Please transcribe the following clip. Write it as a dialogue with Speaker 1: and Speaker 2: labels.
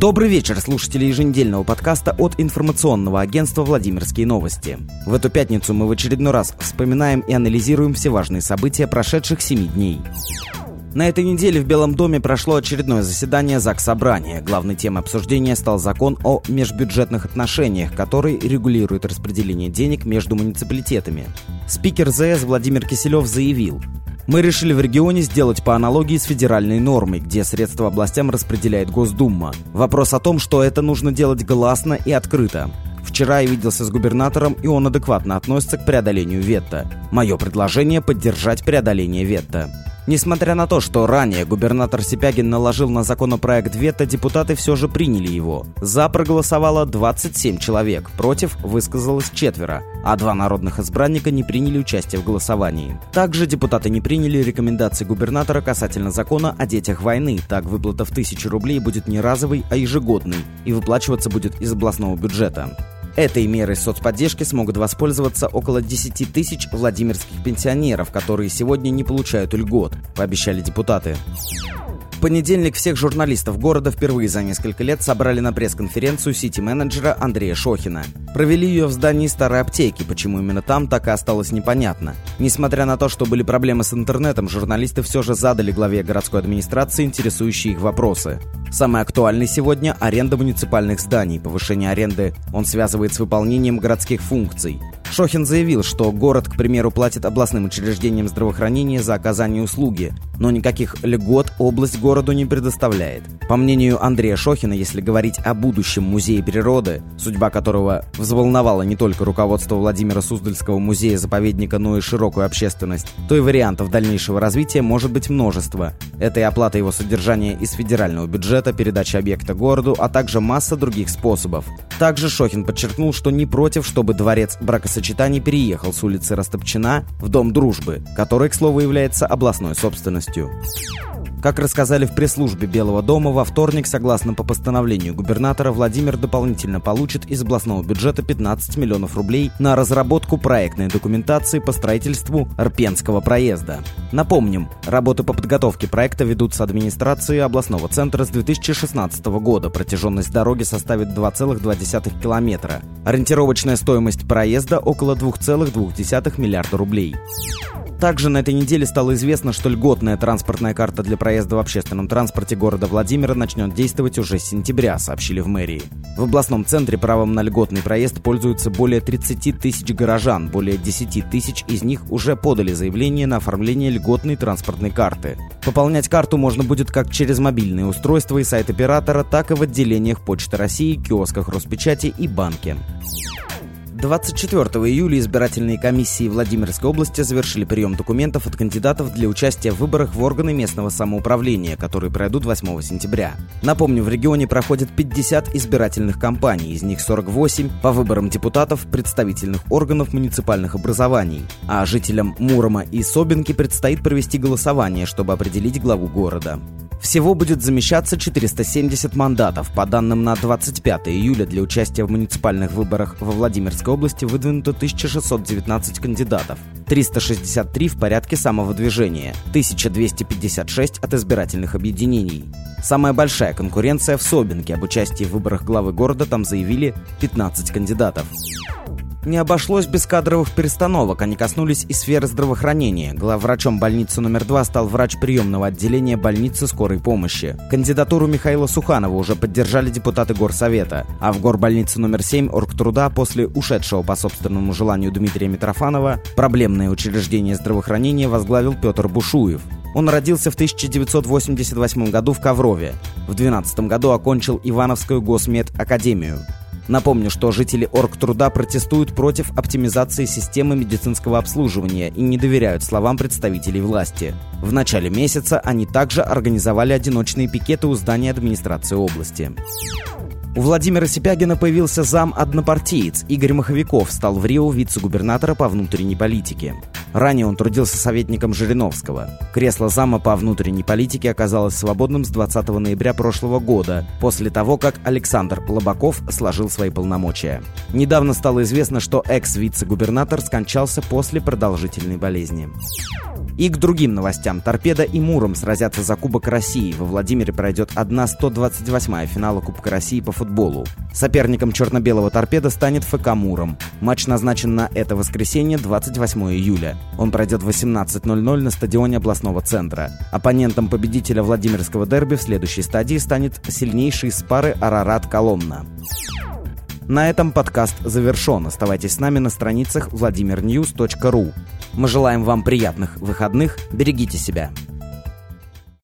Speaker 1: Добрый вечер, слушатели еженедельного подкаста от информационного агентства «Владимирские новости». В эту пятницу мы в очередной раз вспоминаем и анализируем все важные события прошедших семи дней. На этой неделе в Белом доме прошло очередное заседание ЗАГС Собрания. Главной темой обсуждения стал закон о межбюджетных отношениях, который регулирует распределение денег между муниципалитетами. Спикер ЗС Владимир Киселев заявил, мы решили в регионе сделать по аналогии с федеральной нормой, где средства областям распределяет Госдума. Вопрос о том, что это нужно делать гласно и открыто. Вчера я виделся с губернатором, и он адекватно относится к преодолению ветта. Мое предложение – поддержать преодоление ветта. Несмотря на то, что ранее губернатор Сипягин наложил на законопроект вето, депутаты все же приняли его. За проголосовало 27 человек, против высказалось четверо, а два народных избранника не приняли участие в голосовании. Также депутаты не приняли рекомендации губернатора касательно закона о детях войны. Так выплата в тысячу рублей будет не разовой, а ежегодной и выплачиваться будет из областного бюджета. Этой мерой соцподдержки смогут воспользоваться около 10 тысяч владимирских пенсионеров, которые сегодня не получают льгот, пообещали депутаты. В понедельник всех журналистов города впервые за несколько лет собрали на пресс-конференцию сити-менеджера Андрея Шохина. Провели ее в здании старой аптеки, почему именно там, так и осталось непонятно. Несмотря на то, что были проблемы с интернетом, журналисты все же задали главе городской администрации интересующие их вопросы. Самый актуальный сегодня – аренда муниципальных зданий. Повышение аренды он связывает с выполнением городских функций. Шохин заявил, что город, к примеру, платит областным учреждениям здравоохранения за оказание услуги, но никаких льгот область городу не предоставляет. По мнению Андрея Шохина, если говорить о будущем музее природы, судьба которого взволновала не только руководство Владимира Суздальского музея-заповедника, но и широкую общественность, то и вариантов дальнейшего развития может быть множество. Это и оплата его содержания из федерального бюджета, передача объекта городу, а также масса других способов. Также Шохин подчеркнул, что не против, чтобы дворец бракосочетаний переехал с улицы Растопчина в Дом Дружбы, который, к слову, является областной собственностью. Как рассказали в пресс-службе Белого дома, во вторник, согласно по постановлению губернатора, Владимир дополнительно получит из областного бюджета 15 миллионов рублей на разработку проектной документации по строительству Рпенского проезда. Напомним, работы по подготовке проекта ведутся администрации областного центра с 2016 года. Протяженность дороги составит 2,2 километра. Ориентировочная стоимость проезда около 2,2 миллиарда рублей. Также на этой неделе стало известно, что льготная транспортная карта для проезда в общественном транспорте города Владимира начнет действовать уже с сентября, сообщили в мэрии. В областном центре правом на льготный проезд пользуются более 30 тысяч горожан, более 10 тысяч из них уже подали заявление на оформление льготной транспортной карты. Пополнять карту можно будет как через мобильные устройства и сайт оператора, так и в отделениях Почты России, киосках Роспечати и банке. 24 июля избирательные комиссии Владимирской области завершили прием документов от кандидатов для участия в выборах в органы местного самоуправления, которые пройдут 8 сентября. Напомню, в регионе проходят 50 избирательных кампаний, из них 48 по выборам депутатов представительных органов муниципальных образований. А жителям Мурома и Собинки предстоит провести голосование, чтобы определить главу города. Всего будет замещаться 470 мандатов. По данным на 25 июля для участия в муниципальных выборах во Владимирской области выдвинуто 1619 кандидатов. 363 в порядке самовыдвижения, 1256 от избирательных объединений. Самая большая конкуренция в Собинке. Об участии в выборах главы города там заявили 15 кандидатов. Не обошлось без кадровых перестановок, они коснулись и сферы здравоохранения. Главврачом больницы номер два стал врач приемного отделения больницы скорой помощи. Кандидатуру Михаила Суханова уже поддержали депутаты Горсовета, а в горбольнице номер 7 Оргтруда после ушедшего по собственному желанию Дмитрия Митрофанова проблемное учреждение здравоохранения возглавил Петр Бушуев. Он родился в 1988 году в Коврове. В 2012 году окончил Ивановскую госмедакадемию. Напомню, что жители Оргтруда протестуют против оптимизации системы медицинского обслуживания и не доверяют словам представителей власти. В начале месяца они также организовали одиночные пикеты у здания администрации области. У Владимира Сипягина появился зам-однопартиец. Игорь Маховиков стал в Рио вице-губернатора по внутренней политике. Ранее он трудился советником Жириновского. Кресло зама по внутренней политике оказалось свободным с 20 ноября прошлого года, после того, как Александр Лобаков сложил свои полномочия. Недавно стало известно, что экс-вице-губернатор скончался после продолжительной болезни. И к другим новостям. «Торпеда» и «Муром» сразятся за Кубок России. Во Владимире пройдет 1-128 финала Кубка России по футболу. Соперником черно-белого «Торпеда» станет ФК «Муром». Матч назначен на это воскресенье, 28 июля. Он пройдет в 18.00 на стадионе областного центра. Оппонентом победителя Владимирского дерби в следующей стадии станет сильнейший из пары «Арарат-Коломна». На этом подкаст завершен. Оставайтесь с нами на страницах vladimirnews.ru. Мы желаем вам приятных выходных. Берегите себя.